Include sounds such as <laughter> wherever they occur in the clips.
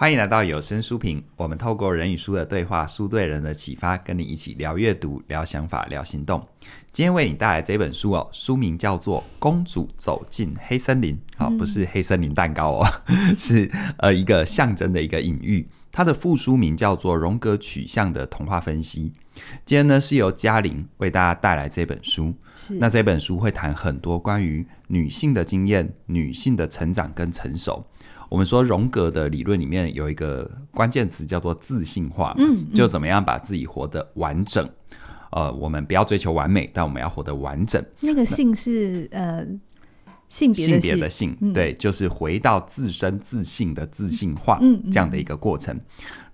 欢迎来到有声书评，我们透过人与书的对话，书对人的启发，跟你一起聊阅读、聊想法、聊行动。今天为你带来这本书哦，书名叫做《公主走进黑森林》，好、哦，不是黑森林蛋糕哦，是呃一个象征的一个隐喻。它的副书名叫做《荣格取向的童话分析》。今天呢是由嘉玲为大家带来这本书。那这本书会谈很多关于女性的经验、女性的成长跟成熟。我们说荣格的理论里面有一个关键词叫做自信化，嗯，嗯，就怎么样把自己活得完整。呃，我们不要追求完美，但我们要活得完整。那个性是呃性别性别的性，嗯、对，就是回到自身自信的自信化，嗯，这样的一个过程。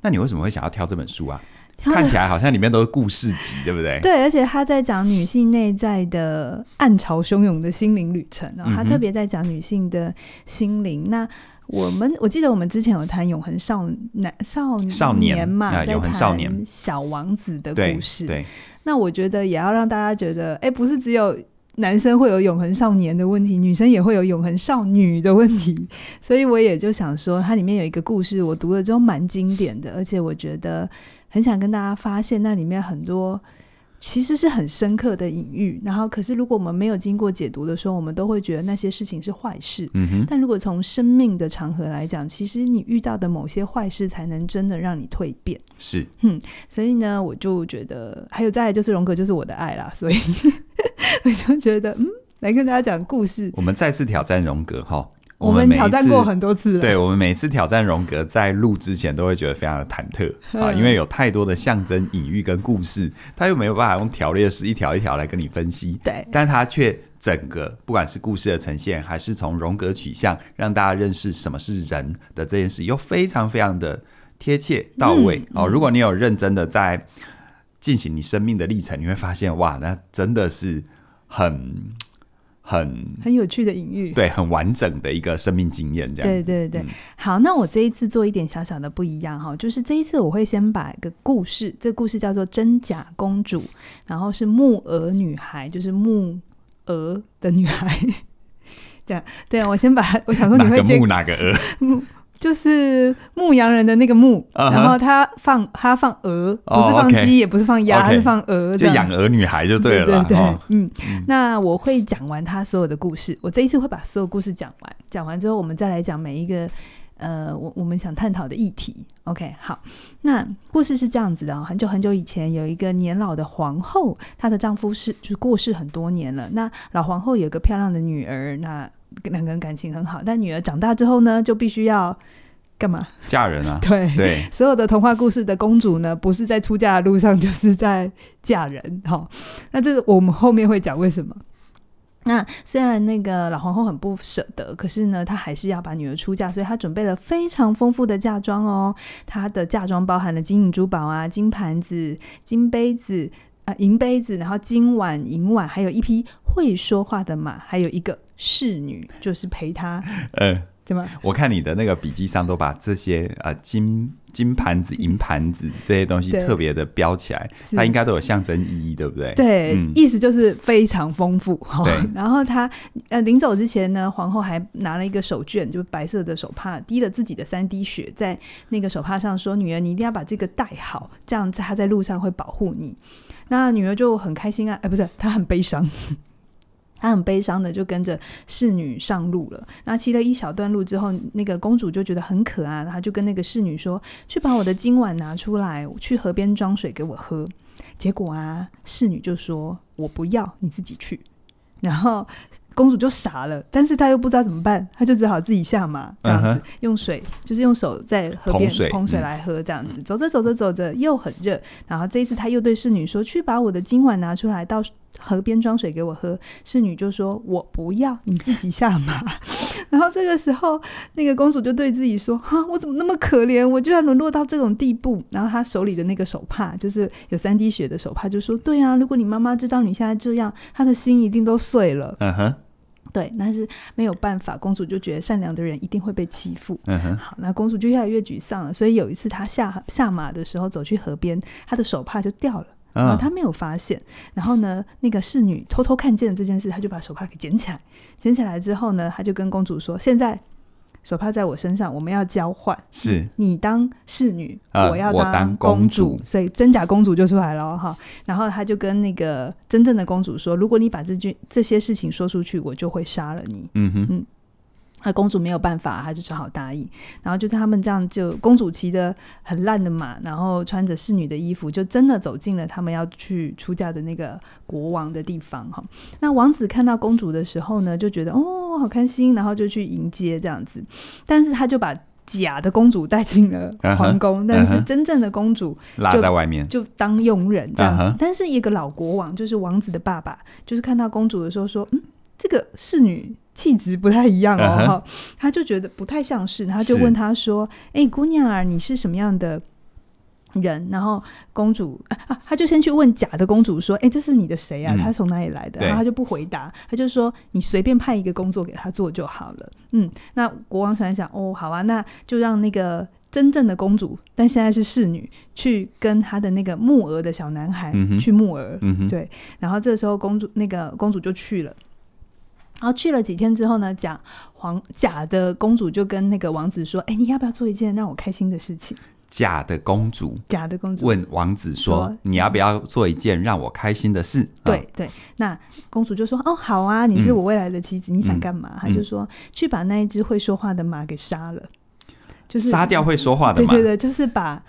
那你为什么会想要挑这本书啊？看起来好像里面都是故事集，对不对？<laughs> 对，而且他在讲女性内在的暗潮汹涌的心灵旅程，然后他特别在讲女性的心灵。那我们我记得我们之前有谈永恒少男少少年嘛，永恒少年小王子的故事。对，对那我觉得也要让大家觉得，哎，不是只有男生会有永恒少年的问题，女生也会有永恒少女的问题。<laughs> 所以我也就想说，它里面有一个故事，我读了之后蛮经典的，而且我觉得。很想跟大家发现，那里面很多其实是很深刻的隐喻。然后，可是如果我们没有经过解读的时候，我们都会觉得那些事情是坏事。嗯哼。但如果从生命的长河来讲，其实你遇到的某些坏事，才能真的让你蜕变。是。嗯。所以呢，我就觉得还有再来就是荣格就是我的爱啦。所以 <laughs> 我就觉得，嗯，来跟大家讲故事。我们再次挑战荣格哈。我们挑战过很多次了，对，我们每次挑战荣格，在录之前都会觉得非常的忐忑啊，因为有太多的象征、隐喻跟故事，他又没有办法用条列式一条一条来跟你分析，对，但他却整个不管是故事的呈现，还是从荣格取向让大家认识什么是人的这件事，又非常非常的贴切到位哦。如果你有认真的在进行你生命的历程，你会发现哇，那真的是很。很很有趣的隐喻，对，很完整的一个生命经验，这样。对对对，嗯、好，那我这一次做一点小小的不一样哈，就是这一次我会先把一个故事，这个故事叫做《真假公主》，然后是木鹅女孩，就是木鹅的女孩。<laughs> 这样，对啊，我先把我想说你会哪个木哪个鹅？就是牧羊人的那个牧，uh huh. 然后他放他放鹅，不是放鸡，oh. 也不是放鸭，Okay. 是放鹅。就养鹅女孩就对了。对对对，哦、嗯，嗯，那我会讲完他所有的故事。我这一次会把所有故事讲完，讲完之后我们再来讲每一个呃，我我们想探讨的议题。OK，好，那故事是这样子的，很久很久以前，有一个年老的皇后，她的丈夫是就是过世很多年了。那老皇后有个漂亮的女儿，那。两个人感情很好，但女儿长大之后呢，就必须要干嘛？嫁人啊！<laughs> 对对，所有的童话故事的公主呢，不是在出嫁的路上，就是在嫁人。那这个我们后面会讲为什么。那虽然那个老皇后很不舍得，可是呢，她还是要把女儿出嫁，所以她准备了非常丰富的嫁妆哦。她的嫁妆包含了金银珠宝啊，金盘子、金杯子啊、呃，银杯子，然后金碗、银碗，还有一匹会说话的马，还有一个。侍女 <laughs> 就是陪他，嗯，怎么？我看你的那个笔记上都把这些呃金金盘子、银盘子这些东西特别的标起来，它应该都有象征意义，对不对？对，嗯、意思就是非常丰富。<laughs> 对，然后他呃临走之前呢，皇后还拿了一个手绢，就是白色的手帕，滴了自己的三滴血在那个手帕上，说：“女儿，你一定要把这个戴好，这样子她在路上会保护你。”那女儿就很开心啊，哎，不是，她很悲伤。她很悲伤的就跟着侍女上路了。那骑了一小段路之后，那个公主就觉得很渴啊，她就跟那个侍女说：“去把我的金碗拿出来，去河边装水给我喝。”结果啊，侍女就说：“我不要，你自己去。”然后。公主就傻了，但是她又不知道怎么办，她就只好自己下马，这样子、uh huh. 用水，就是用手在河边捧水来喝，这样子、嗯、走着走着走着又很热，然后这一次她又对侍女说：“去把我的金碗拿出来，到河边装水给我喝。”侍女就说：“我不要，你自己下马。<laughs> ”然后这个时候，那个公主就对自己说：“哈，我怎么那么可怜？我居然沦落到这种地步。”然后她手里的那个手帕，就是有三滴血的手帕，就说：“对啊，如果你妈妈知道你现在这样，她的心一定都碎了。”嗯哼。对，但是没有办法，公主就觉得善良的人一定会被欺负。嗯哼，好，那公主就越来越沮丧了。所以有一次，她下下马的时候，走去河边，她的手帕就掉了，然后他没有发现。然后呢，那个侍女偷偷看见了这件事，他就把手帕给捡起来。捡起来之后呢，他就跟公主说：“现在手帕在我身上，我们要交换，是你当侍女，呃、我要当公主，公主所以真假公主就出来了哈。然后他就跟那个真正的公主说：“如果你把这句这些事情说出去，我就会杀了你。”嗯哼，嗯。那公主没有办法，她就只好答应。然后就在他们这样，就公主骑的很烂的马，然后穿着侍女的衣服，就真的走进了他们要去出嫁的那个国王的地方哈。那王子看到公主的时候呢，就觉得哦，好开心，然后就去迎接这样子。但是他就把假的公主带进了皇宫，uh -huh, 但是真正的公主拉在外面，就当佣人这样子。Uh -huh. 但是一个老国王，就是王子的爸爸，就是看到公主的时候说，嗯，这个侍女。气质不太一样哦，uh -huh. 他就觉得不太像是，他就问他说：“哎、欸，姑娘儿，你是什么样的人？”然后公主啊，啊，他就先去问假的公主说：“哎、欸，这是你的谁啊？他、嗯、从哪里来的？”然后他就不回答，他就说：“你随便派一个工作给他做就好了。”嗯，那国王想一想，哦，好啊，那就让那个真正的公主，但现在是侍女，去跟他的那个木鹅的小男孩去木鹅、嗯。对，然后这时候公主那个公主就去了。然后去了几天之后呢，假皇假的公主就跟那个王子说：“哎，你要不要做一件让我开心的事情？”假的公主，假的公主问王子说：“说你要不要做一件让我开心的事？”对、哦、对，那公主就说：“哦，好啊，你是我未来的妻子，嗯、你想干嘛？”他、嗯、就说：“去把那一只会说话的马给杀了，就是杀掉会说话的马。”对对对，就是把。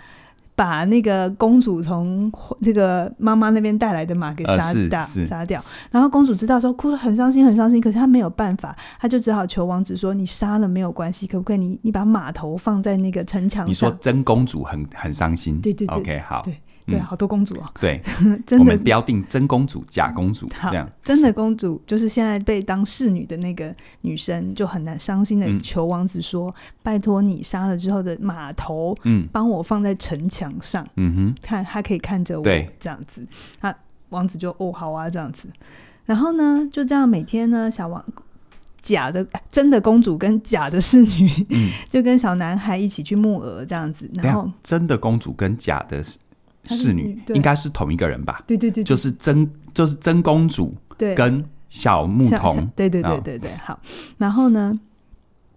把那个公主从这个妈妈那边带来的马给杀掉，杀、呃、掉。然后公主知道说，哭得很伤心，很伤心。可是她没有办法，她就只好求王子说：“你杀了没有关系，可不可以你？你你把马头放在那个城墙上。”你说真公主很很伤心，对对对，OK 好。对对，好多公主哦。对，<laughs> 真的，我们标定真公主、假公主这样。真的公主就是现在被当侍女的那个女生，就很难伤心的求王子说：“嗯、拜托你杀了之后的马头，嗯，帮我放在城墙上，嗯哼，看他可以看着我，对，这样子。”他王子就哦好啊这样子。然后呢，就这样每天呢，小王假的真的公主跟假的侍女，嗯，<laughs> 就跟小男孩一起去木鹅这样子。然后真的公主跟假的。侍女应该是同一个人吧？对对对，对，就是真就是真公主，对，跟小牧童，对对对对对，好。然后呢，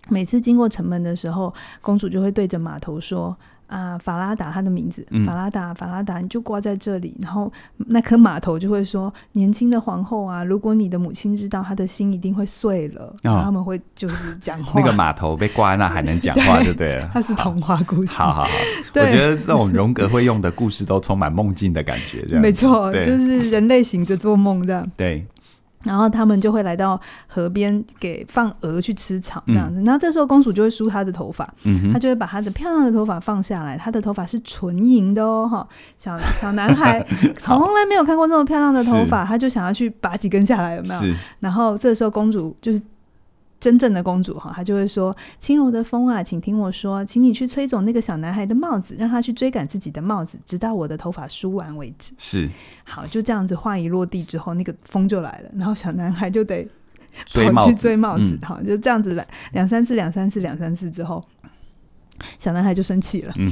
每次经过城门的时候，公主就会对着码头说。啊，法拉达，他的名字，嗯、法拉达，法拉达，你就挂在这里。然后那颗码头就会说：“年轻的皇后啊，如果你的母亲知道，她的心一定会碎了。哦”然后他们会就是讲话。<laughs> 那个码头被挂在那还能讲话，<laughs> 就对了。它是童话故事。好好好，<laughs> 我觉得这种荣格会用的故事都充满梦境的感觉，这样没错，就是人类醒着做梦这样。对。然后他们就会来到河边，给放鹅去吃草这样子。然后这时候公主就会梳她的头发，她就会把她的漂亮的头发放下来。她的头发是纯银的哦，哈！小小男孩 <laughs> 从来没有看过这么漂亮的头发，他就想要去拔几根下来，有没有？然后这时候公主就是。真正的公主哈，她就会说：“轻柔的风啊，请听我说，请你去吹走那个小男孩的帽子，让他去追赶自己的帽子，直到我的头发梳完为止。”是，好，就这样子话一落地之后，那个风就来了，然后小男孩就得跑去追帽子，好，就这样子来两三次，两三次，两三次之后。小男孩就生气了，嗯、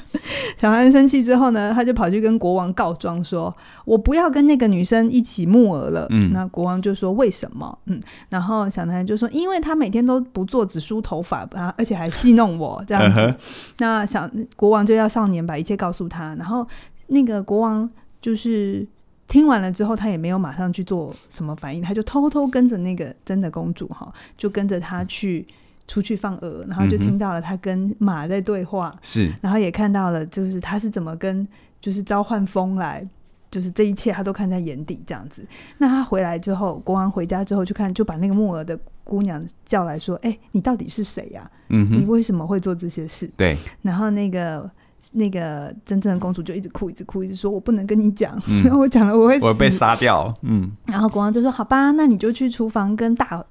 <laughs> 小男孩生气之后呢，他就跑去跟国王告状，说：“我不要跟那个女生一起木鹅了。嗯”那国王就说：“为什么？”嗯，然后小男孩就说：“因为他每天都不做，只梳头发啊，而且还戏弄我这样子。嗯”那小国王就要少年把一切告诉他，然后那个国王就是听完了之后，他也没有马上去做什么反应，他就偷偷跟着那个真的公主哈，就跟着他去。出去放鹅，然后就听到了他跟马在对话，是、嗯，然后也看到了，就是他是怎么跟，就是召唤风来，就是这一切他都看在眼底，这样子。那他回来之后，国王回家之后就看，就把那个木鹅的姑娘叫来说：“哎、欸，你到底是谁呀、啊？嗯，你为什么会做这些事？”对。然后那个那个真正的公主就一直哭，一直哭，一直说：“我不能跟你讲，嗯、<laughs> 我讲了我会，我会被杀掉。”嗯。然后国王就说：“好吧，那你就去厨房跟大。”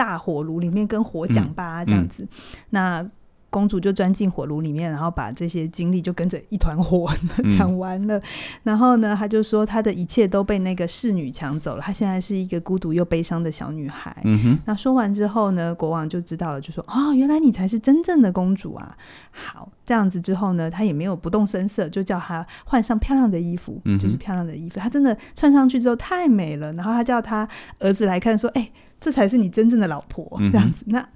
大火炉里面跟火讲吧，这样子、那公主就钻进火炉里面，然后把这些经历就跟着一团火 <laughs> 讲完了、嗯。然后呢，他就说他的一切都被那个侍女抢走了，她现在是一个孤独又悲伤的小女孩。嗯、那说完之后呢，国王就知道了，就说：“哦，原来你才是真正的公主啊！”好，这样子之后呢，他也没有不动声色，就叫她换上漂亮的衣服，嗯、就是漂亮的衣服。她真的穿上去之后太美了，然后他叫他儿子来看，说：“哎、欸。”这才是你真正的老婆，这样子。嗯、那老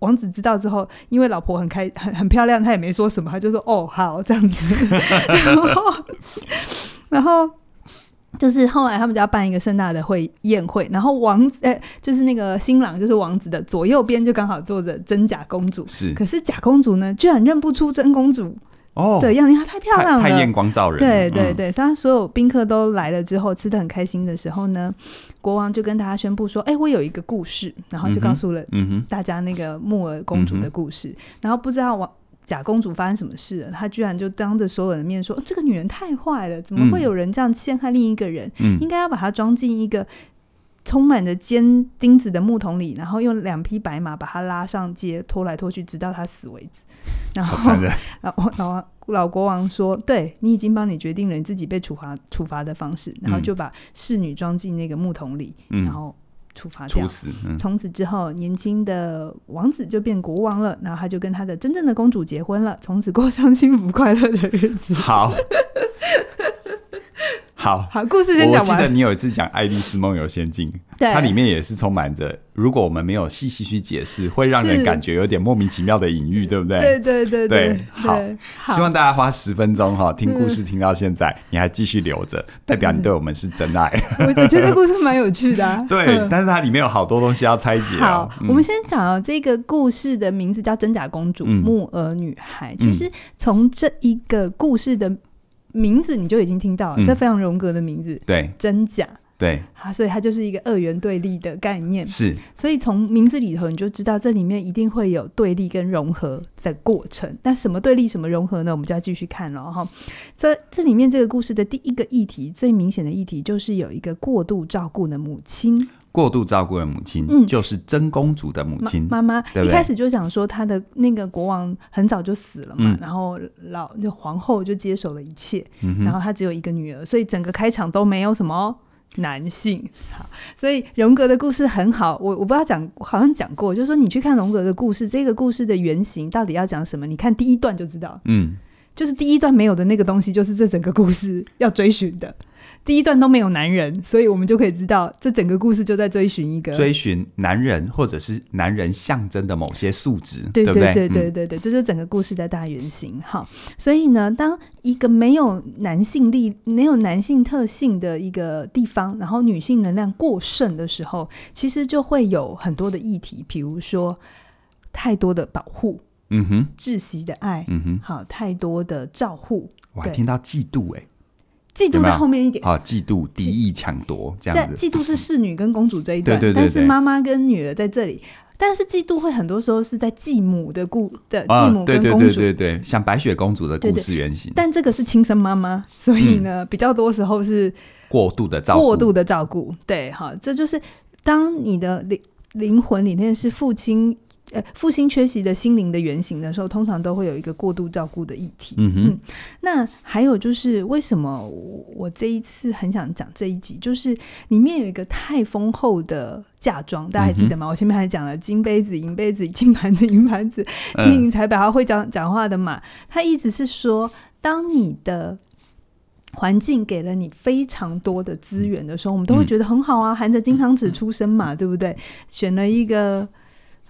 王子知道之后，因为老婆很开很很漂亮，他也没说什么，他就说哦好这样子，<laughs> 然后然后就是后来他们就要办一个盛大的会宴会，然后王子哎就是那个新郎就是王子的左右边就刚好坐着真假公主，是，可是假公主呢居然认不出真公主。哦，对，样子她太漂亮了，太艳光照人。对对对，当、嗯、所有宾客都来了之后，吃的很开心的时候呢，国王就跟大家宣布说：“哎、欸，我有一个故事。”然后就告诉了大家那个木耳公主的故事。然后不知道王假公主发生什么事了，她居然就当着所有人的面说：“这个女人太坏了，怎么会有人这样陷害另一个人？嗯、应该要把她装进一个。”充满着尖钉子的木桶里，然后用两匹白马把他拉上街，拖来拖去，直到他死为止。<laughs> 然后，<laughs> 老老王老国王说：“对，你已经帮你决定了你自己被处罚处罚的方式。”然后就把侍女装进那个木桶里，嗯、然后处罚掉。从、嗯、此之后，年轻的王子就变国王了。然后他就跟他的真正的公主结婚了，从此过上幸福快乐的日子。好。好好，故事先讲完。我记得你有一次讲《爱丽丝梦游仙境》，<laughs> 它里面也是充满着，如果我们没有细细去解释，会让人感觉有点莫名其妙的隐喻，对不对？对对对对。好，希望大家花十分钟哈听故事听到现在，嗯、你还继续留着，代表你对我们是真爱。我我觉得这故事蛮有趣的、啊。<laughs> 对，但是它里面有好多东西要拆解、哦。好，嗯、我们先讲哦，这个故事的名字叫《真假公主》，嗯、木偶女孩。其实从这一个故事的。名字你就已经听到了，嗯、这非常荣格的名字，对，真假，对，啊，所以它就是一个二元对立的概念，是，所以从名字里头你就知道这里面一定会有对立跟融合的过程。那什么对立，什么融合呢？我们就要继续看了哈。这这里面这个故事的第一个议题，最明显的议题就是有一个过度照顾的母亲。过度照顾的母亲，嗯，就是真公主的母亲妈妈。一开始就讲说，她的那个国王很早就死了嘛，嗯、然后老就皇后就接手了一切，嗯、然后她只有一个女儿，所以整个开场都没有什么男性。好，所以荣格的故事很好，我我不知道讲，好像讲过，就是说你去看荣格的故事，这个故事的原型到底要讲什么？你看第一段就知道，嗯，就是第一段没有的那个东西，就是这整个故事要追寻的。第一段都没有男人，所以我们就可以知道，这整个故事就在追寻一个追寻男人，或者是男人象征的某些素质，对对对？对对对，嗯、这就是整个故事的大原型。好，所以呢，当一个没有男性力、没有男性特性的一个地方，然后女性能量过剩的时候，其实就会有很多的议题，比如说太多的保护，嗯哼，窒息的爱，嗯哼，好，太多的照护，我还听到嫉妒、欸，哎。嫉妒在后面一点啊，嫉妒、敌意、抢夺这样子。嫉妒是侍女跟公主这一段，<laughs> 对对对，但是妈妈跟女儿在这里。但是嫉妒会很多时候是在继母的故的继母跟公主，对对对对对，像白雪公主的故事原型。但这个是亲生妈妈，所以呢，比较多时候是过度的照顾，过度的照顾。对，好，这就是当你的灵灵魂里面是父亲。呃，父亲缺席的心灵的原型的时候，通常都会有一个过度照顾的议题。嗯哼，嗯，那还有就是为什么我这一次很想讲这一集，就是里面有一个太丰厚的嫁妆，大家还记得吗？嗯、我前面还讲了金杯子、银杯子、金盘子、银盘子、金银财宝，他会讲讲话的嘛？他一直是说，当你的环境给了你非常多的资源的时候，我们都会觉得很好啊，含着金汤匙出生嘛，对不对？选了一个。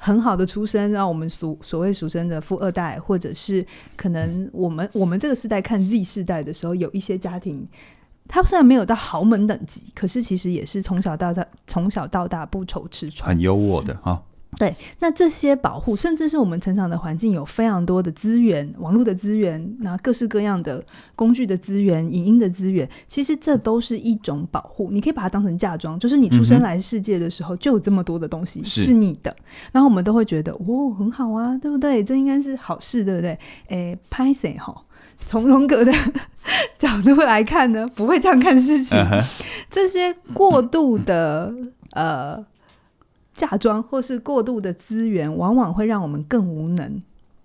很好的出身，让我们所所谓俗称的富二代，或者是可能我们我们这个世代看 Z 世代的时候，有一些家庭，他虽然没有到豪门等级，可是其实也是从小到大从小到大不愁吃穿，很优渥的哈。对，那这些保护，甚至是我们成长的环境有非常多的资源，网络的资源，那各式各样的工具的资源，影音的资源，其实这都是一种保护。你可以把它当成嫁妆，就是你出生来世界的时候就有这么多的东西是你的，嗯、然后我们都会觉得哦，很好啊，对不对？这应该是好事，对不对？诶，拍谁哈，从荣格的 <laughs> 角度来看呢，不会这样看事情。Uh huh. 这些过度的呃。嫁妆或是过度的资源，往往会让我们更无能，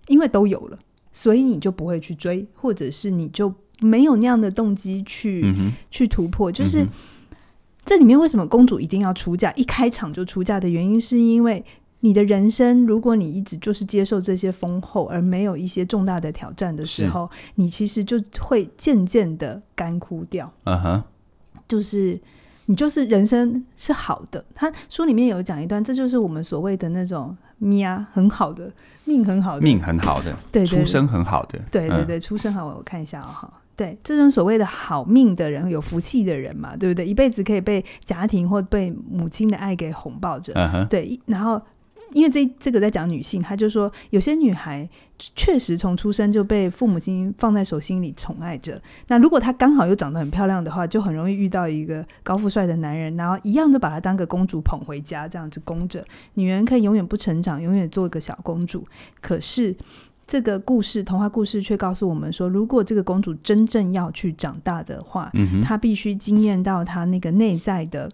因为都有了，所以你就不会去追，或者是你就没有那样的动机去、嗯、去突破。就是、嗯、这里面为什么公主一定要出嫁？一开场就出嫁的原因，是因为你的人生，如果你一直就是接受这些丰厚，而没有一些重大的挑战的时候，你其实就会渐渐的干枯掉。嗯哼，就是。你就是人生是好的。他书里面有讲一段，这就是我们所谓的那种呀很好的命很好的命很好的，对，对，对，出生很好的，对对对，出生好，我看一下哦，对，这种所谓的好命的人，有福气的人嘛，对不对？一辈子可以被家庭或被母亲的爱给哄抱着，嗯，对，然后。因为这这个在讲女性，她就说有些女孩确实从出生就被父母亲放在手心里宠爱着。那如果她刚好又长得很漂亮的话，就很容易遇到一个高富帅的男人，然后一样都把她当个公主捧回家，这样子供着。女人可以永远不成长，永远做一个小公主。可是这个故事，童话故事却告诉我们说，如果这个公主真正要去长大的话，嗯，她必须惊艳到她那个内在的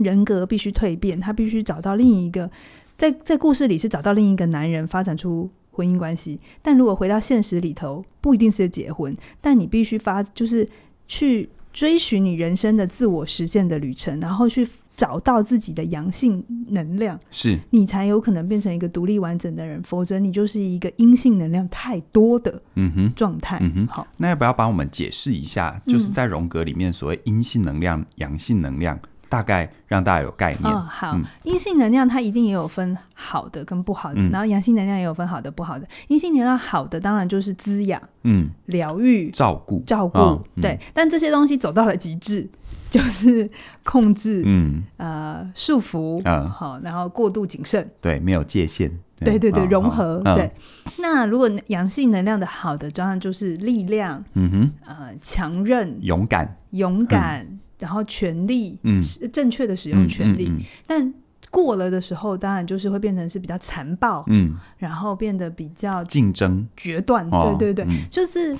人格必须蜕变，她必须找到另一个。在在故事里是找到另一个男人，发展出婚姻关系，但如果回到现实里头，不一定是结婚，但你必须发就是去追寻你人生的自我实现的旅程，然后去找到自己的阳性能量，是你才有可能变成一个独立完整的人，否则你就是一个阴性能量太多的嗯哼状态。嗯哼，好，那要不要帮我们解释一下，就是在荣格里面所谓阴性能量、阳性能量？大概让大家有概念。哦，好，阴、嗯、性能量它一定也有分好的跟不好的，嗯、然后阳性能量也有分好的不好的。阴性能量好的当然就是滋养、嗯，疗愈、照顾、照顾、哦，对。但这些东西走到了极致，就是 <laughs> 控制，嗯，呃，束缚，嗯，好，然后过度谨慎，对，没有界限，对对对，哦、融合，哦、对。那如果阳性能量的好的，当然就是力量，嗯哼，呃，强韧、勇敢、勇敢。嗯然后权力，嗯，正确的使用权力，嗯嗯嗯。嗯，但过了的时候，当然就是会变成是比较残暴，嗯，然后变得比较竞争、决断，对对对，嗯，就是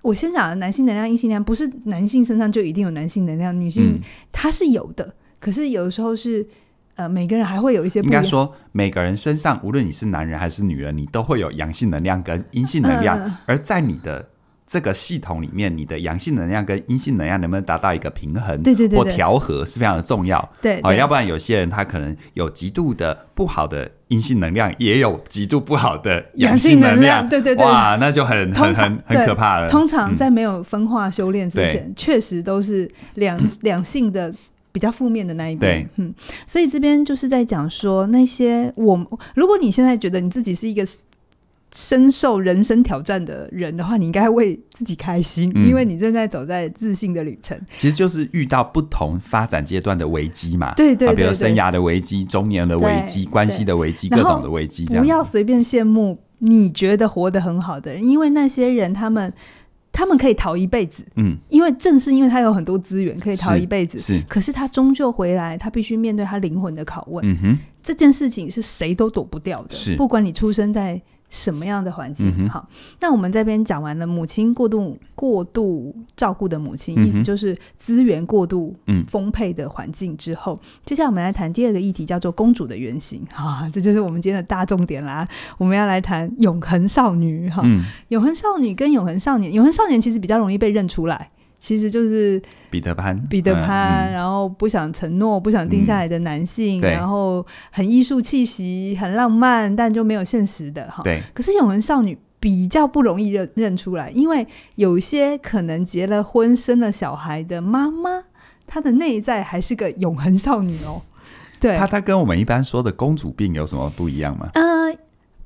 我先讲的男性能量、阴性能量，不是男性身上就一定有男性能量，女性它是有的，嗯，可是有的时候是呃，每个人还会有一些不一样，应该说每个人身上，无论你是男人还是女人，你都会有阳性能量跟阴性能量，呃，而在你的。这个系统里面，你的阳性能量跟阴性能量能不能达到一个平衡，对对对，或调和是非常的重要。对，对，哦，要不然有些人他可能有极度的不好的阴性能量，也有极度不好的阳性能量，对对对，哇，那就很很很很可怕了。通常在没有分化修炼之前，嗯、确实都是两 <laughs> 两性的比较负面的那一边。对，嗯，所以这边就是在讲说那些我，如果你现在觉得你自己是一个。深受人生挑战的人的话，你应该为自己开心，嗯，因为你正在走在自信的旅程。其实就是遇到不同发展阶段的危机嘛，对对，对，对，对，比如生涯的危机、中年的危机、关系的危机、各种的危机。不要随便羡慕你觉得活得很好的人，因为那些人他们他们可以逃一辈子，嗯，因为正是因为他有很多资源可以逃一辈子，是，可是他终究回来，他必须面对他灵魂的拷问。嗯哼，这件事情是谁都躲不掉的，是，不管你出生在。什么样的环境？嗯、好，那我们这边讲完了母亲过度过度照顾的母亲、嗯，意思就是资源过度丰沛的环境之后、嗯，接下来我们来谈第二个议题，叫做公主的原型。哈，这就是我们今天的大重点啦。我们要来谈永恒少女。哈、嗯，永恒少女跟永恒少年，永恒少年其实比较容易被认出来。其实就是彼得潘，彼得潘，然后不想承诺、不想定下来的男性，嗯、然后很艺术气息、很浪漫，但就没有现实的哈。对。可是永恒少女比较不容易认认出来，因为有些可能结了婚、生了小孩的妈妈，她的内在还是个永恒少女哦。对。她她跟我们一般说的公主病有什么不一样吗？呃。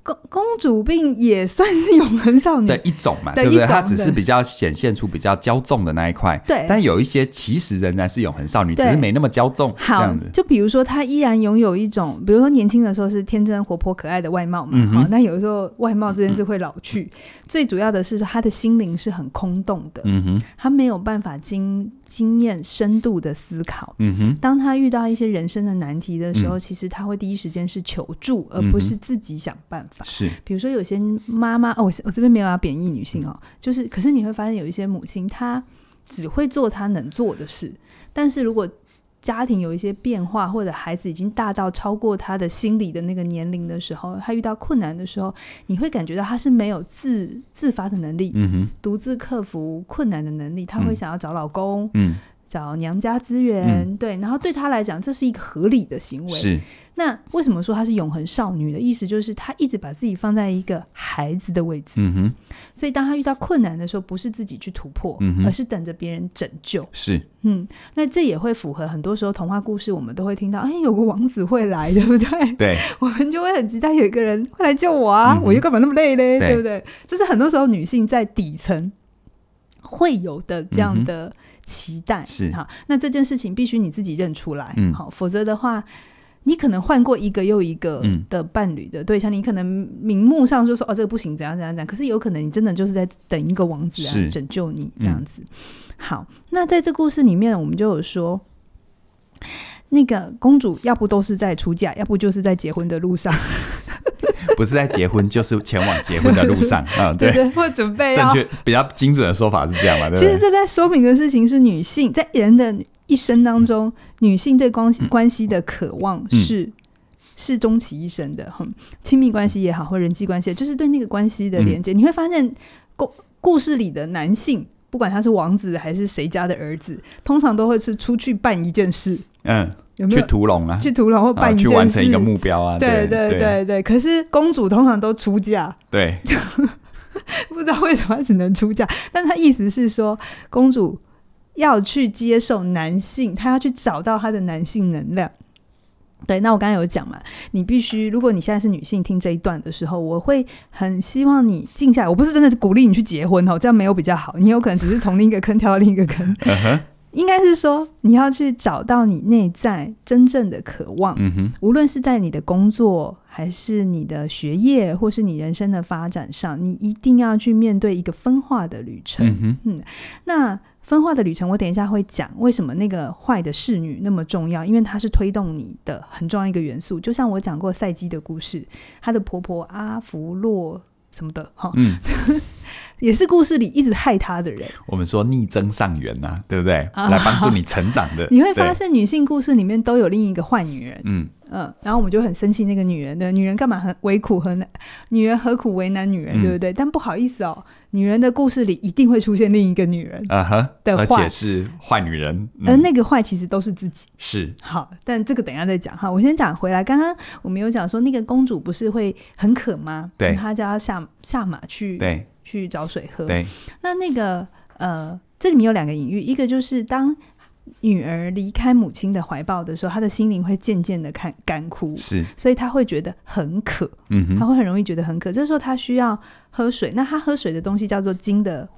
公公主病也算是永恒少女的一种嘛，对不对？它只是比较显现出比较骄纵的那一块，对。但有一些其实仍然是永恒少女，只是没那么骄纵。好，就比如说她依然拥有一种，比如说年轻的时候是天真活泼可爱的外貌嘛，好、嗯。那有的时候外貌这件事会老去，嗯、最主要的是她的心灵是很空洞的，嗯哼，她没有办法经经验深度的思考，嗯哼。当他遇到一些人生的难题的时候，嗯、其实他会第一时间是求助，而不是自己想办法。是，比如说有些妈妈哦，我我这边没有要贬义女性哦，就是，可是你会发现有一些母亲，她只会做她能做的事，但是如果家庭有一些变化，或者孩子已经大到超过他的心理的那个年龄的时候，他遇到困难的时候，你会感觉到他是没有自自发的能力，嗯哼，独自克服困难的能力，他会想要找老公，嗯。找娘家资源，嗯、对，然后对她来讲，这是一个合理的行为。是。那为什么说她是永恒少女的意思？就是她一直把自己放在一个孩子的位置。嗯哼。所以当她遇到困难的时候，不是自己去突破，嗯，而是等着别人拯救。是。嗯，那这也会符合很多时候童话故事，我们都会听到，哎，有个王子会来，对不对？对。<laughs> 我们就会很期待有一个人会来救我啊！嗯、我又干嘛那么累嘞？对，对不对？这是很多时候女性在底层会有的这样的期待。嗯、是。哈，那这件事情必须你自己认出来。嗯。好，否则的话。你可能换过一个又一个的伴侣的对象，嗯、你可能明目上就说哦，这个不行，怎样怎样怎样。可是有可能你真的就是在等一个王子来拯救你这样子。嗯、好，那在这故事里面，我们就有说，那个公主要不都是在出嫁，要不就是在结婚的路上。<laughs> 不是在结婚，就是前往结婚的路上。嗯，<laughs> 对，对对，或准备。正确比较精准的说法是这样嘛？对。其实这在说明的事情是，女性在人的一生当中，嗯、女性对关系关系的渴望是、嗯、是终其一生的。哼，亲密关系也好，或人际关系，就是对那个关系的连接。嗯、你会发现，故故事里的男性，不管他是王子还是谁家的儿子，通常都会是出去办一件事。嗯。有没有去屠龙啊？去屠龙或办去完成一个目标啊？对对对对，对。可是公主通常都出嫁，对，<laughs> 不知道为什么只能出嫁。但她意思是说，公主要去接受男性，她要去找到她的男性能量。对，那我刚才有讲嘛，你必须，如果你现在是女性听这一段的时候，我会很希望你静下来。我不是真的鼓励你去结婚哦，这样没有比较好。你有可能只是从另一个坑跳到另一个坑。Uh huh. 应该是说，你要去找到你内在真正的渴望，嗯哼，无论是在你的工作，还是你的学业，或是你人生的发展上，你一定要去面对一个分化的旅程。嗯哼，嗯，那分化的旅程，我等一下会讲为什么那个坏的侍女那么重要，因为它是推动你的很重要一个元素。就像我讲过赛姬的故事，她的婆婆阿弗洛什么的，哈，嗯。<laughs> 也是故事里一直害他的人。我们说逆增上缘呐，对不对？啊、来帮助你成长的。<laughs> 你会发现女性故事里面都有另一个坏女人。嗯嗯，然后我们就很生气那个女人，对，女人干嘛很为苦和难？<laughs> 女人何苦为难女人？嗯、对不对？但不好意思哦，女人的故事里一定会出现另一个女人啊哈而且是坏女人。嗯、而那个坏其实都是自己。是好，但这个等一下再讲哈。我先讲回来，刚刚我们有讲说那个公主不是会很渴吗？对，她叫她下下马去。对。去找水喝。对，那那个呃，这里面有两个隐喻，一个就是当女儿离开母亲的怀抱的时候，她的心灵会渐渐的看干枯，是，所以她会觉得很渴，嗯哼，她会很容易觉得很渴。这时候她需要喝水，那她喝水的东西叫做金的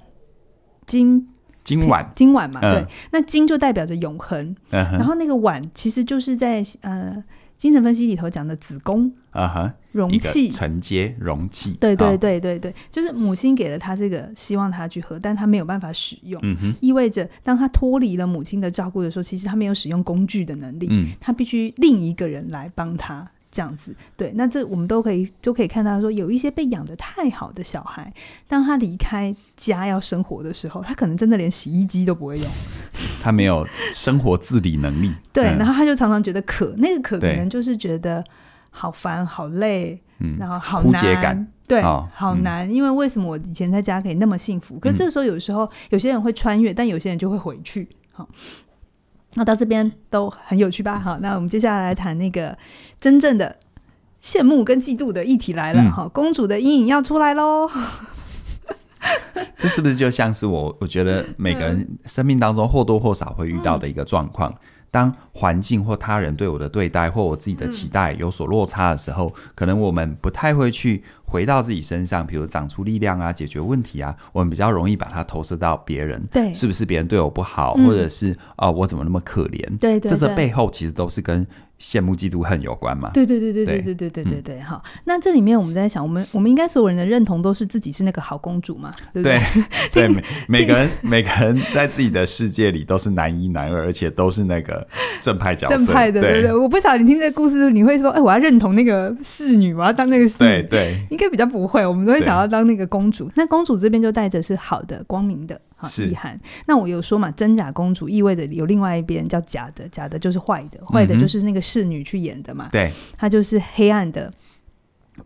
金金碗，金碗嘛，对，那金就代表着永恒，然后那个碗其实就是在呃。精神分析里头讲的子宫啊哈，容器。承接容器，对对对对对，就是母亲给了他这个，希望他去喝，但他没有办法使用，嗯哼，意味着当他脱离了母亲的照顾的时候，其实他没有使用工具的能力，嗯，他必须另一个人来帮他。这样子，对，那这我们都可以就可以看到说，有一些被养的太好的小孩，当他离开家要生活的时候，他可能真的连洗衣机都不会用，他没有生活自理能力。<laughs> 对，然后他就常常觉得渴，那个渴可能就是觉得好烦、好累，嗯，然后好难，对，好难，因为为什么我以前在家可以那么幸福？可是这个时候有时候有些人会穿越，但有些人就会回去，好。那到这边都很有趣吧？好，那我们接下来来谈那个真正的羡慕跟嫉妒的议题来了。好、嗯，公主的阴影要出来喽。<laughs> 这是不是就像是我？我觉得每个人生命当中或多或少会遇到的一个状况。嗯、当环境或他人对我的对待或我自己的期待有所落差的时候，嗯、可能我们不太会去。回到自己身上，比如长出力量啊，解决问题啊，我们比较容易把它投射到别人。对，是不是别人对我不好，嗯、或者是啊、呃，我怎么那么可怜？对，对对，这个背后其实都是跟羡慕、嫉妒、恨有关嘛？对对对对对对对对对对。好，那这里面我们在想，我们我们应该所有人的认同都是自己是那个好公主嘛？对不对？<laughs> 对，每 <laughs> 每个人每个人在自己的世界里都是男一男二，而且都是那个正派角色。正派的，对对对。我不晓得你听这个故事，你会说，哎，我要认同那个侍女，我要当那个侍女。对对。应该比较不会，我们都会想要当那个公主。那公主这边就带着是好的、光明的好意涵。那我有说嘛，真假公主意味着有另外一边叫假的，假的就是坏的，坏的就是那个侍女去演的嘛。对、嗯，她就是黑暗的、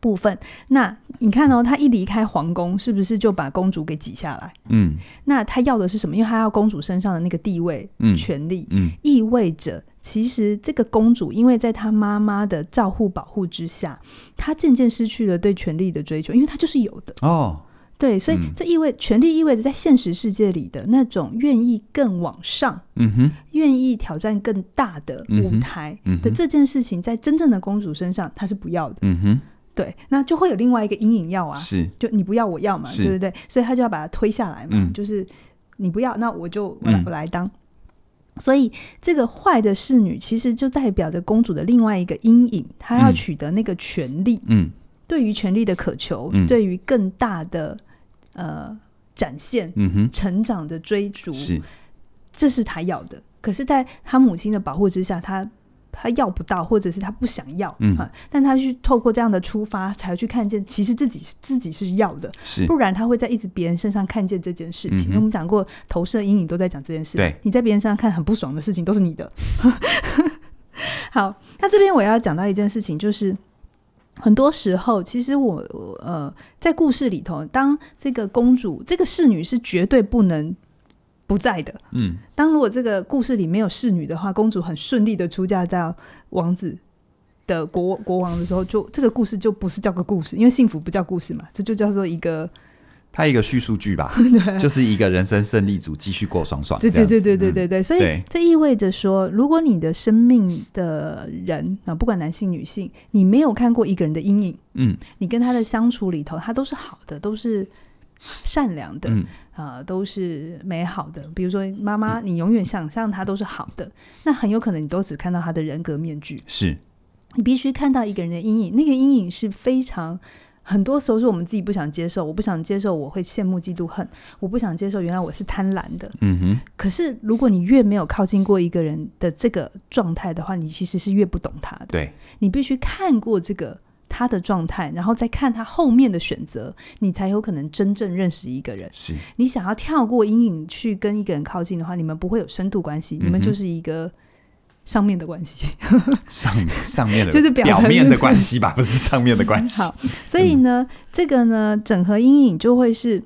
部分，那你看哦，他一离开皇宫，是不是就把公主给挤下来？嗯，那他要的是什么？因为他要公主身上的那个地位、嗯。权力，嗯。意味着其实这个公主，因为在她妈妈的照护保护之下，她渐渐失去了对权力的追求，因为她就是有的。哦，对，所以这意味权力意味着在现实世界里的那种愿意更往上，嗯哼，愿意挑战更大的舞台的这件事情，在真正的公主身上，她是不要的。嗯哼。对，那就会有另外一个阴影要啊，是，就你不要我要嘛，对不对？所以他就要把它推下来嘛，嗯、就是你不要，那我就我来、嗯、我来当。所以这个坏的侍女其实就代表着公主的另外一个阴影，她要取得那个权利，嗯，对于权力的渴求，嗯、对于更大的呃展现，嗯哼，成长的追逐，是，这是她要的。可是，在她母亲的保护之下，他。他要不到，或者是他不想要，嗯，但他去透过这样的出发，才去看见其实自己自己是要的，是，不然他会在一直别人身上看见这件事情。嗯、我们讲过投射阴影都在讲这件事，对，你在别人身上看很不爽的事情都是你的。<laughs> 好，那这边我要讲到一件事情，就是很多时候其实我呃在故事里头，当这个公主这个侍女是绝对不能。不在的，嗯，当如果这个故事里没有侍女的话，公主很顺利的出嫁到王子的国国王的时候，就这个故事就不是叫个故事，因为幸福不叫故事嘛，这就叫做一个，他一个叙述剧吧，<laughs> 对，就是一个人生胜利组继续过爽爽，对对对对对对对，嗯、所以这意味着说，如果你的生命的人啊，不管男性女性，你没有看过一个人的阴影，嗯，你跟他的相处里头，他都是好的，都是。善良的，嗯、呃，都是美好的。比如说，妈妈，你永远想象她都是好的，嗯、那很有可能你都只看到她的人格面具。是，你必须看到一个人的阴影，那个阴影是非常，很多时候是我们自己不想接受。我不想接受，我会羡慕、嫉妒、恨。我不想接受，原来我是贪婪的。嗯哼。可是，如果你越没有靠近过一个人的这个状态的话，你其实是越不懂他的。对，你必须看过这个。他的状态，然后再看他后面的选择，你才有可能真正认识一个人。是你想要跳过阴影去跟一个人靠近的话，你们不会有深度关系，嗯、你们就是一个上面的关系，<laughs> 上面上面的 <laughs> 就是表，表面的关系吧，不是上面的关系。好，所以呢，嗯、这个呢，整合阴影就会是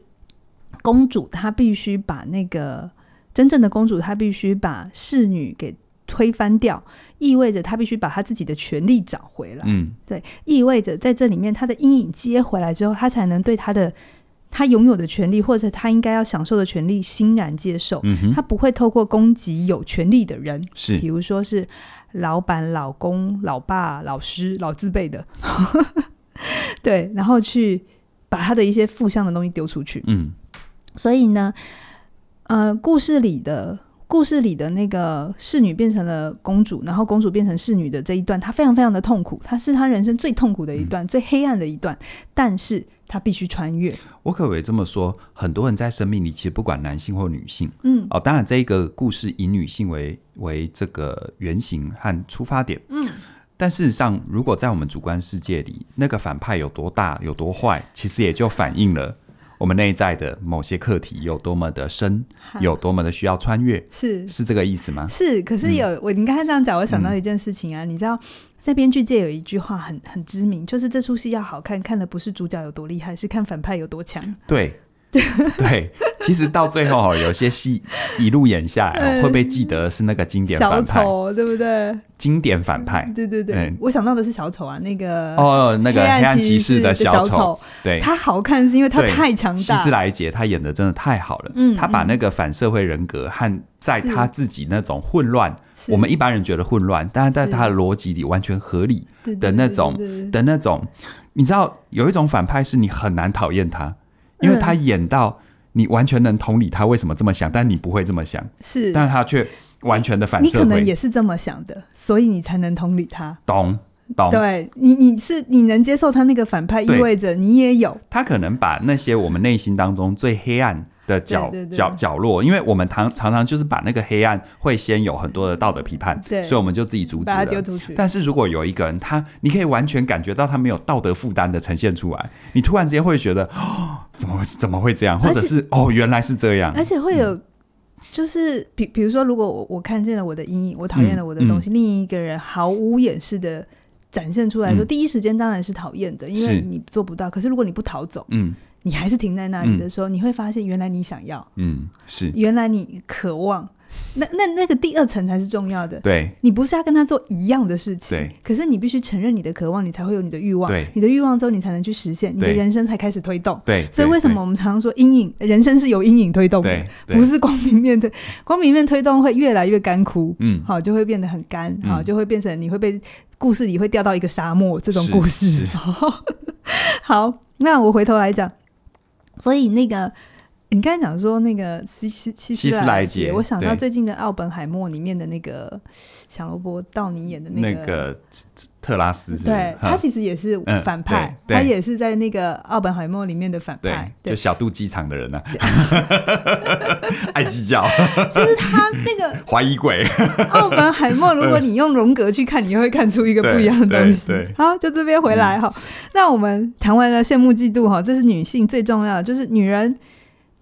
公主，她必须把那个真正的公主，她必须把侍女给推翻掉。意味着他必须把他自己的权利找回来，嗯，对，意味着在这里面他的阴影接回来之后，他才能对他的他拥有的权利或者他应该要享受的权利欣然接受。嗯，他不会透过攻击有权利的人，是，比如说是老板、老公、老爸、老师、老字辈的，<laughs> 对，然后去把他的一些负向的东西丢出去。嗯，所以呢，呃，故事里的。故事里的那个侍女变成了公主，然后公主变成侍女的这一段，她非常非常的痛苦，她是她人生最痛苦的一段，嗯、最黑暗的一段，但是她必须穿越。我可不可以这么说？很多人在生命里，其实不管男性或女性，嗯，哦，当然这个故事以女性为为这个原型和出发点，嗯，但事实上，如果在我们主观世界里，那个反派有多大、有多坏，其实也就反映了。我们内在的某些课题有多么的深，有多么的需要穿越，是是这个意思吗？是，可是有、嗯、我，你刚才这样讲，我想到一件事情啊，嗯、你知道，在编剧界有一句话很很知名，就是这出戏要好看，看的不是主角有多厉害，是看反派有多强。对。<laughs> 对，其实到最后有些戏一路演下来会被记得是那个经典反派，对不对？经典反派，对对对。我想到的是小丑啊，那个哦，那个黑暗骑士的小丑，对，他好看是因为他太强大。希斯莱杰他演的真的太好了，嗯，他把那个反社会人格和在他自己那种混乱，我们一般人觉得混乱，但是在他的逻辑里完全合理的那种的那种，你知道有一种反派是你很难讨厌他。因为他演到你完全能同理他为什么这么想，但你不会这么想，是，但他却完全的反射。你可能也是这么想的，所以你才能同理他。懂懂，对你，你是你能接受他那个反派，意味着你也有。他可能把那些我们内心当中最黑暗的角角角落，因为我们常常常就是把那个黑暗会先有很多的道德批判，对，所以我们就自己阻止了。但是如果有一个人，他你可以完全感觉到他没有道德负担的呈现出来，你突然间会觉得，哦，<gasps> 怎么会怎么会这样？或者是哦，原来是这样，而且会有，就是比比如说，如果我我看见了我的阴影，我讨厌了我的东西，另一个人毫无掩饰的。展现出来说，第一时间当然是讨厌的，因为你做不到。可是如果你不逃走，嗯，你还是停在那里的时候，你会发现原来你想要，嗯，是原来你渴望。那那那个第二层才是重要的。对，你不是要跟他做一样的事情。对，可是你必须承认你的渴望，你才会有你的欲望。对，你的欲望之后，你才能去实现，你的人生才开始推动。对，所以为什么我们常常说阴影人生是由阴影推动的，不是光明面对。光明面推动会越来越干枯，嗯，好，就会变得很干，好，就会变成你会被故事里会掉到一个沙漠这种故事。<laughs> 好，那我回头来讲，所以那个。你刚才讲说那个希希希斯莱杰，我想到最近的《奥本海默》里面的那个小罗伯道尼演的那个、那个、特拉斯是是，对他其实也是反派，嗯、他也是在那个《奥本海默》里面的反派，对，就小肚鸡肠的人呢、啊，<laughs> 爱计较。就是他那个 <laughs> 怀疑鬼 <laughs> 奥本海默，如果你用荣格去看，你会看出一个不一样的东西。好，就这边回来哈、嗯。那我们谈完了羡慕嫉妒哈，这是女性最重要的，就是女人。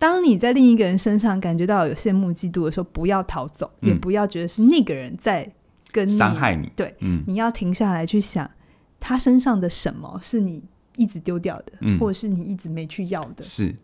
当你在另一个人身上感觉到有羡慕、嫉妒的时候，不要逃走，嗯，也不要觉得是那个人在跟你伤害你。对，嗯，你要停下来去想，他身上的什么是你一直丢掉的，嗯，或者是你一直没去要的，是，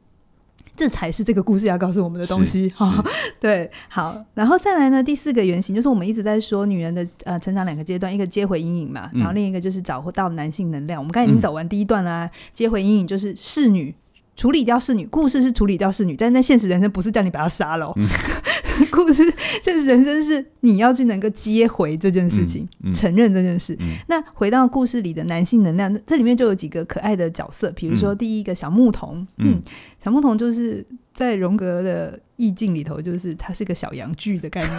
这才是这个故事要告诉我们的东西。哈，<laughs> 对，好，然后再来呢，第四个原型就是我们一直在说女人的呃成长两个阶段，一个接回阴影嘛，然后另一个就是找到男性能量。嗯，我们刚才已经走完第一段啦，接回阴影就是侍女。处理掉侍女，故事是处理掉侍女，但在现实人生不是叫你把她杀了。嗯、<laughs> 故事现实人生是你要去能够接回这件事情，嗯嗯、承认这件事、嗯。那回到故事里的男性能量，这里面就有几个可爱的角色，比如说第一个小牧童，嗯，嗯小牧童就是。在荣格的意境里头，就是它是个小洋剧的概念。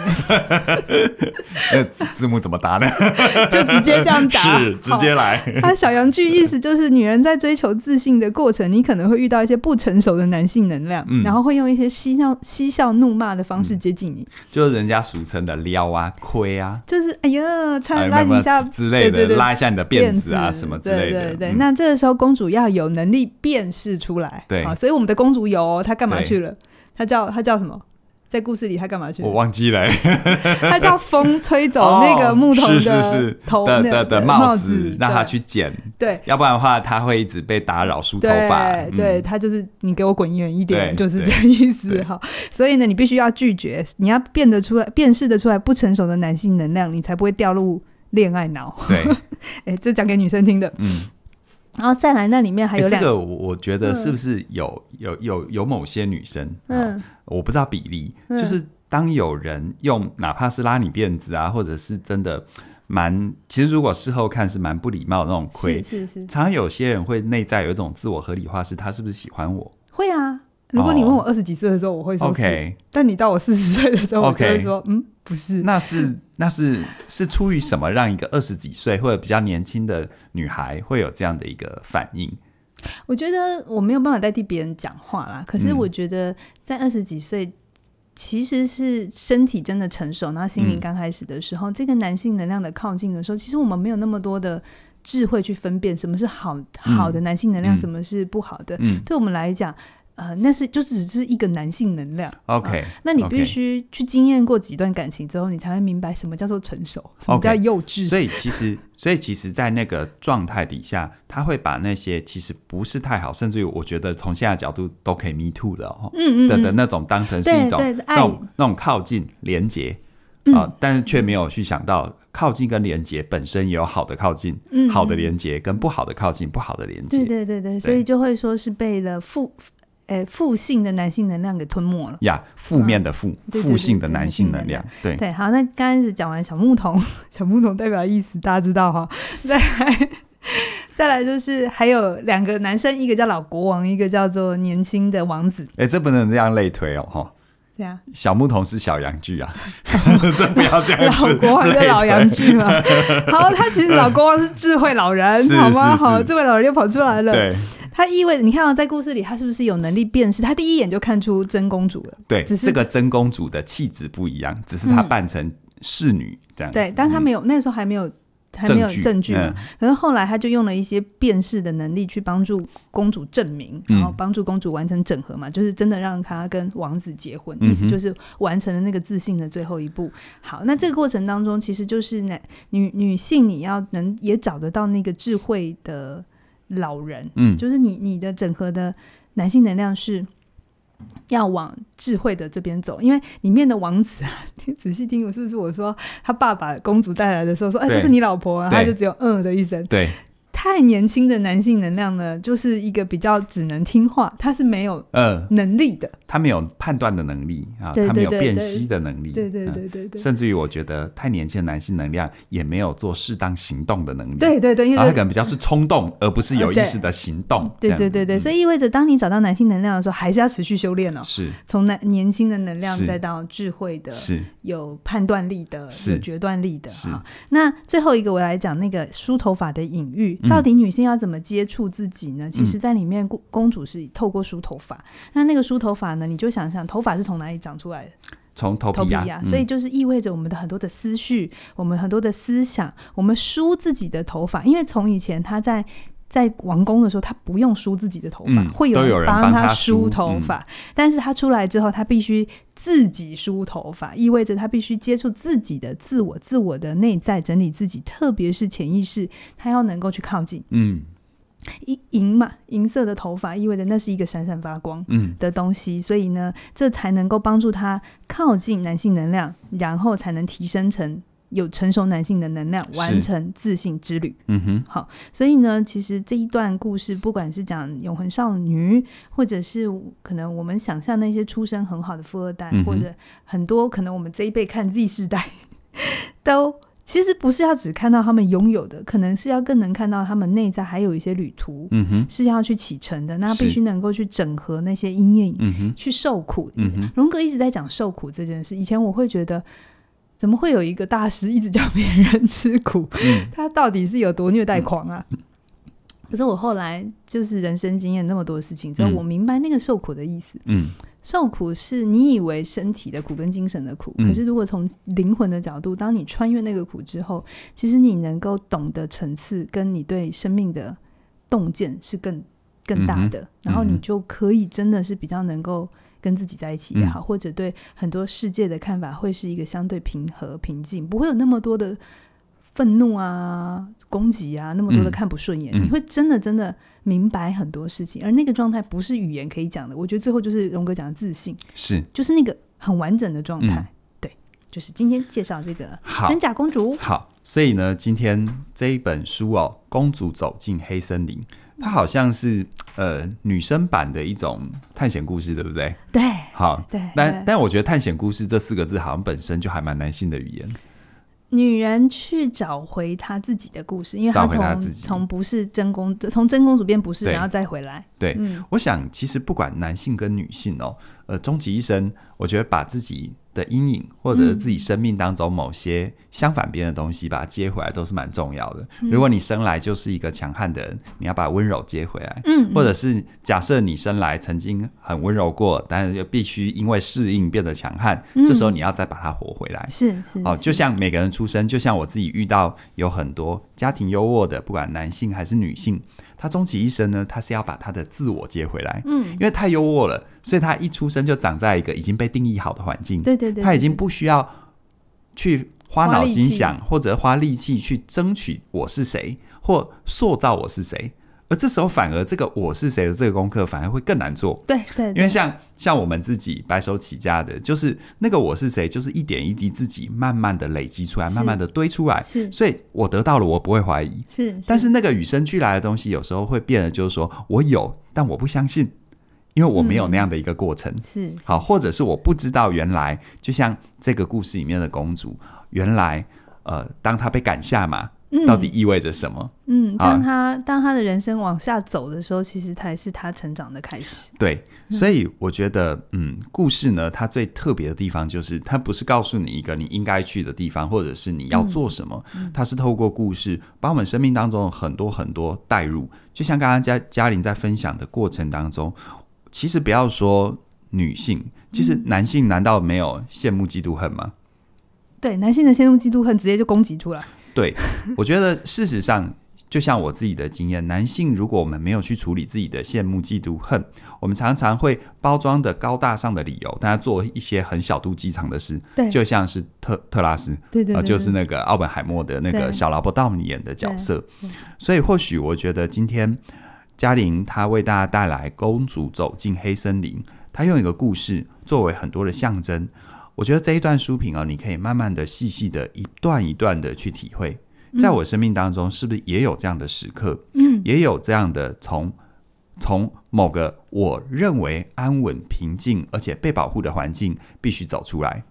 <laughs> 那字幕怎么答呢？<laughs> 就直接这样答，<laughs> 是直接来。它小洋剧意思就是女人在追求自信的过程，你可能会遇到一些不成熟的男性能量，嗯、然后会用一些嬉笑嬉笑怒骂的方式接近你，嗯、就是人家俗称的撩啊、亏啊，就是哎呀，擦拉一下之类的，对对对，拉一下你的辫子啊什么之类的。对对对、嗯，那这个时候公主要有能力辨识出来，对啊，所以我们的公主有、哦，她干嘛去了？他叫他叫什么？在故事里他干嘛去？我忘记了。<laughs> 他叫风吹走那个牧童的头的的的帽子，让他去捡。对，要不然的话他会一直被打扰梳头发。对，对他就是你给我滚远一点，就是这个意思哈。所以呢，你必须要拒绝，你要辨得出来、辨识得出来不成熟的男性能量，你才不会掉入恋爱脑。对，<laughs> 哎，这讲给女生听的。嗯。然后再来，那里面还有。这个我觉得是不是有、嗯、有有有某些女生，嗯，我不知道比例，嗯、就是当有人用哪怕是拉你辫子啊，或者是真的蛮，其实如果事后看是蛮不礼貌的那种亏，是是是。常常有些人会内在有一种自我合理化，是他是不是喜欢我？会啊。如果你问我二十几岁的时候，我会说是。Okay. 但你到我四十岁的时候，我就会说，嗯，不是。那是那是是出于什么，让一个二十几岁或者比较年轻的女孩会有这样的一个反应？我觉得我没有办法代替别人讲话啦。可是我觉得在二十几岁，其实是身体真的成熟，然后心灵刚开始的时候，嗯，这个男性能量的靠近的时候，其实我们没有那么多的智慧去分辨什么是好好的男性能量，嗯，什么是不好的。嗯，对我们来讲。呃，那是就只是一个男性能量。OK，呃，那你必须去经验过几段感情之后，你才会明白什么叫做成熟，什么叫幼稚。Okay, 所以其实，所以其实，<laughs> 在那个状态底下，他会把那些其实不是太好，甚至于我觉得从现在角度都可以 me too 的哦，嗯嗯，嗯的的那种当成是一种那种那种靠近连接啊，呃，但是却没有去想到靠近跟连接本身也有好的靠近，嗯，好的连接跟不好的靠近，不好的连接。对对对对，所以就会说是被了负。诶，负性的男性能量给吞没了呀，负面的负，负、啊、性的男性能量，对对。好，那刚开始讲完小牧童，小牧童代表意思大家知道哈。<laughs> 再来，再来就是还有两个男生，一个叫老国王，一个叫做年轻的王子。哎，这不能这样类推哦，哈。对啊，小牧童是小羊具啊，<laughs> 这不要这样子。老国王是老羊具嘛？<laughs> 好，他其实老国王是智慧老人，好吗？好，智慧老人又跑出来了。对。他意味着，你看啊，在故事里，他是不是有能力辨识？他第一眼就看出真公主了。对，只是这个真公主的气质不一样，只是她扮成侍女这样子。对，但他没有、嗯、那时候还没有还没有证据嘛。可是后来他就用了一些辨识的能力去帮助公主证明，然后帮助公主完成整合嘛，就是真的让他跟王子结婚，意思就是完成了那个自信的最后一步。好，那这个过程当中，其实就是男女女性你要能也找得到那个智慧的老人，嗯，就是你你的整合的男性能量是。要往智慧的这边走，因为里面的王子啊，<laughs> 你仔细听，我是不是我说他爸爸公主带来的时候说，哎，这是你老婆啊，他就只有嗯的一声，对。太年轻的男性能量呢，就是一个比较只能听话，他是没有呃能力的，他没有判断的能力啊，他没有辨析的能力，对对对对对，甚至于我觉得太年轻的男性能量也没有做适当行动的能力，对对对，因为他可能比较是冲动，而不是有意识的行动，对对对对，所以意味着当你找到男性能量的时候，还是要持续修炼哦，是。从男年轻的能量再到智慧的，是。有判断力的，是。有决断力的，是。那最后一个我来讲那个梳头发的隐喻，到底女性要怎么？接触自己呢？其实，在里面，公主是透过梳头发。嗯、那那个梳头发呢？你就想想，头发是从哪里长出来的？从头皮呀、啊。所以就是意味着我们的很多的思绪，嗯、我们很多的思想，我们梳自己的头发。因为从以前她在在王宫的时候，他不用梳自己的头发，嗯、会有人帮他梳头发。嗯、但是他出来之后，他必须自己梳头发，意味着他必须接触自己的自我、自我的内在，整理自己，特别是潜意识，他要能够去靠近。嗯。银嘛，银色的头发意味着那是一个闪闪发光的东西，嗯、所以呢，这才能够帮助他靠近男性能量，然后才能提升成有成熟男性的能量，完成自信之旅。嗯哼，好，所以呢，其实这一段故事，不管是讲永恒少女，或者是可能我们想象那些出身很好的富二代，嗯、或者很多可能我们这一辈看 Z 世代 <laughs> 都。其实不是要只看到他们拥有的，可能是要更能看到他们内在还有一些旅途，嗯哼，是要去启程的。那必须能够去整合那些阴影，嗯哼，去受苦。嗯哼，荣格一直在讲受苦这件事。以前我会觉得，怎么会有一个大师一直叫别人吃苦？嗯，他到底是有多虐待狂啊？嗯，可是我后来就是人生经验那么多事情之后，我明白那个受苦的意思。嗯。受苦是你以为身体的苦跟精神的苦，嗯、可是如果从灵魂的角度，当你穿越那个苦之后，其实你能够懂得层次，跟你对生命的洞见是更更大的，嗯、然后你就可以真的是比较能够跟自己在一起也好，嗯、或者对很多世界的看法会是一个相对平和平静，不会有那么多的愤怒啊、攻击啊，那么多的看不顺眼，嗯、你会真的真的。明白很多事情，而那个状态不是语言可以讲的。我觉得最后就是荣格讲的自信，是就是那个很完整的状态。嗯、对，就是今天介绍这个真假公主。好，所以呢，今天这一本书哦，《公主走进黑森林》，它好像是呃女生版的一种探险故事，对不对？对，好，对。但但我觉得探险故事这四个字好像本身就还蛮男性的语言。女人去找回她自己的故事，因为她从从不是真公，从真公主变不是，然后再回来。对，嗯、我想其实不管男性跟女性哦，呃，终其一生，我觉得把自己的阴影，或者是自己生命当中某些相反边的东西，把它接回来，都是蛮重要的。嗯、如果你生来就是一个强悍的人，你要把温柔接回来。嗯，或者是假设你生来曾经很温柔过，但是又必须因为适应变得强悍，嗯、这时候你要再把它活回来。是是哦，就像每个人出生，就像我自己遇到有很多家庭优渥的，不管男性还是女性。他终其一生呢，他是要把他的自我接回来，嗯，因为太优渥了，所以他一出生就长在一个已经被定义好的环境，对对对，他已经不需要去花脑筋想或者花力气去争取我是谁或塑造我是谁。而这时候，反而这个我是谁的这个功课反而会更难做。对对，因为像像我们自己白手起家的，就是那个我是谁，就是一点一滴自己慢慢的累积出来，慢慢的堆出来。是，所以我得到了，我不会怀疑。是，但是那个与生俱来的东西，有时候会变得，就是说我有，但我不相信，因为我没有那样的一个过程。是，好，或者是我不知道原来，就像这个故事里面的公主，原来呃，当她被赶下马。到底意味着什么？嗯，当他、啊、当他的人生往下走的时候，其实才是他成长的开始。对，所以我觉得，嗯，故事呢，它最特别的地方就是，它不是告诉你一个你应该去的地方，或者是你要做什么，嗯、它是透过故事把我们生命当中很多很多带入。就像刚刚嘉嘉玲在分享的过程当中，其实不要说女性，其实男性难道没有羡慕嫉妒恨吗？对，男性的羡慕嫉妒恨直接就攻击出来。对，<laughs> 我觉得事实上。就像我自己的经验，男性如果我们没有去处理自己的羡慕、嫉妒、恨，我们常常会包装的高大上的理由，大家做一些很小肚鸡肠的事。对，就像是特特拉斯，对对，对，对、呃，就是那个奥本海默的那个小劳勃道尼演的角色。所以或许我觉得今天嘉玲她为大家带来《公主走进黑森林》，她用一个故事作为很多的象征。我觉得这一段书评啊，你可以慢慢的、细细的、一段一段的去体会。在我生命当中，是不是也有这样的时刻？嗯，也有这样的从从某个我认为安稳、平静而且被保护的环境必须走出来。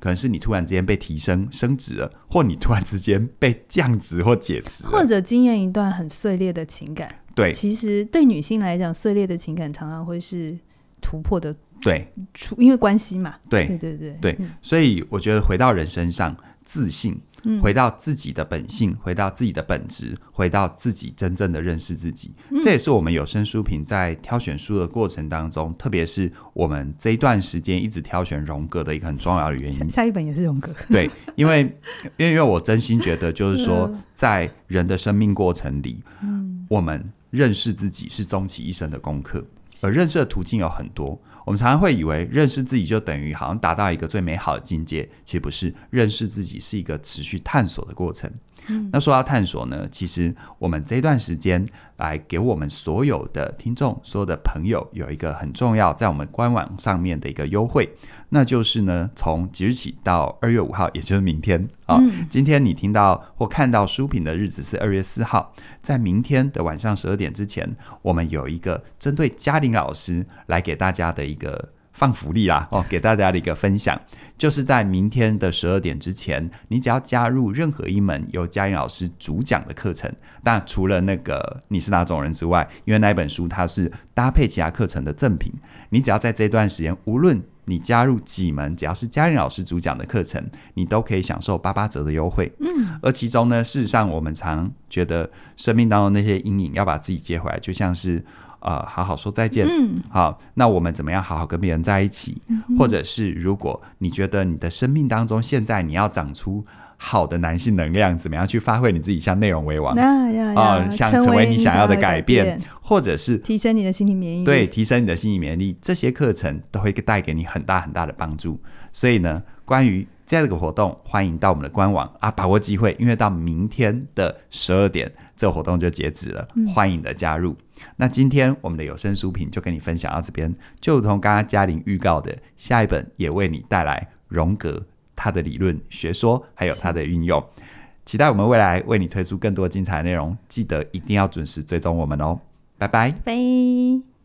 可能是你突然之间被提升升职了，或你突然之间被降职或解职，或者经验一段很碎裂的情感。对，其实对女性来讲，碎裂的情感常常会是突破的。对，出因为关系嘛。对，对对对对，所以我觉得回到人身上，自信。回到自己的本性，回到自己的本质，回到自己真正的认识自己，嗯、这也是我们有声书评在挑选书的过程当中，特别是我们这一段时间一直挑选荣格的一个很重要的原因。下，下一本也是荣格，对，因为因为因为我真心觉得，就是说，在人的生命过程里，嗯，我们认识自己是终其一生的功课，而认识的途径有很多。我们常常会以为认识自己就等于好像达到一个最美好的境界，其实不是。认识自己是一个持续探索的过程。嗯，那说到探索呢，其实我们这段时间来给我们所有的听众、所有的朋友有一个很重要，在我们官网上面的一个优惠，那就是呢，从即日起到二月五号，也就是明天啊，哦嗯，今天你听到或看到书评的日子是二月四号，在明天的晚上十二点之前，我们有一个针对嘉玲老师来给大家的一个放福利啦，哦，给大家的一个分享。就是在明天的十二点之前，你只要加入任何一门由嘉玲老师主讲的课程，那除了那个你是哪种人之外，因为那一本书它是搭配其他课程的赠品，你只要在这段时间，无论你加入几门，只要是嘉玲老师主讲的课程，你都可以享受八八折的优惠。嗯，而其中呢，事实上我们常觉得生命当中那些阴影要把自己接回来，就像是。呃，好好说再见。嗯，好，那我们怎么样好好跟别人在一起？嗯、或者是如果你觉得你的生命当中现在你要长出好的男性能量，怎么样去发挥你自己，像内容为王啊，想成为你想要的改变，或者是提升你的心理免疫力，对，提升你的心理免疫力，这些课程都会带给你很大很大的帮助。所以呢，关于这个活动，欢迎到我们的官网啊，把握机会，因为到明天的十二点，这个活动就截止了，欢迎你的加入。那今天我们的有声书评就跟你分享到这边，就如同刚刚嘉玲预告的，下一本也为你带来荣格他的理论学说，还有他的运用。期待我们未来为你推出更多精彩内容，记得一定要准时追踪我们哦，拜拜。拜。